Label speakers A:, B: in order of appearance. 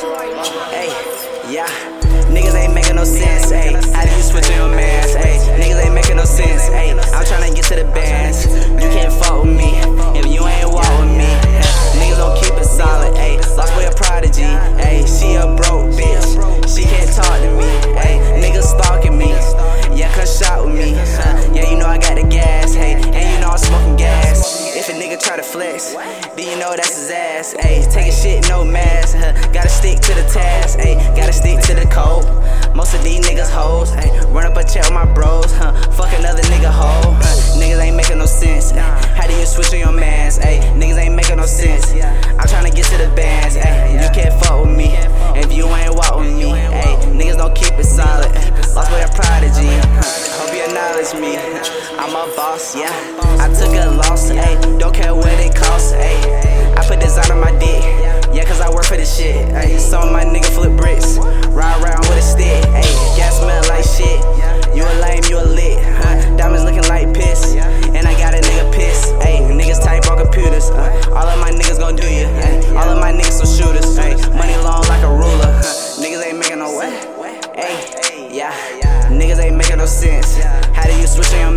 A: Hey, yeah. Niggas ain't making no sense. Taking shit, no mask, huh. Gotta stick to the task, ayy. Gotta stick to the code. Most of these niggas hoes, ayy. Run up a check with my bros, huh. Fuck another nigga hoe, huh. Niggas ain't making no sense, ayy. How do you switch on your mans, ayy? Niggas ain't making no sense. I'm tryna get to the bands, ayy. You can't fuck with me if you ain't walk with me, ayy. Niggas don't keep it solid. Lost with a prodigy, huh. Hope you acknowledge me. I'm a boss, yeah. I took a loss, ayy. Don't care what it costs, ayy. I put design Niggas ain't making no way, ayy. Yeah, niggas ain't making no sense. How do you switch on your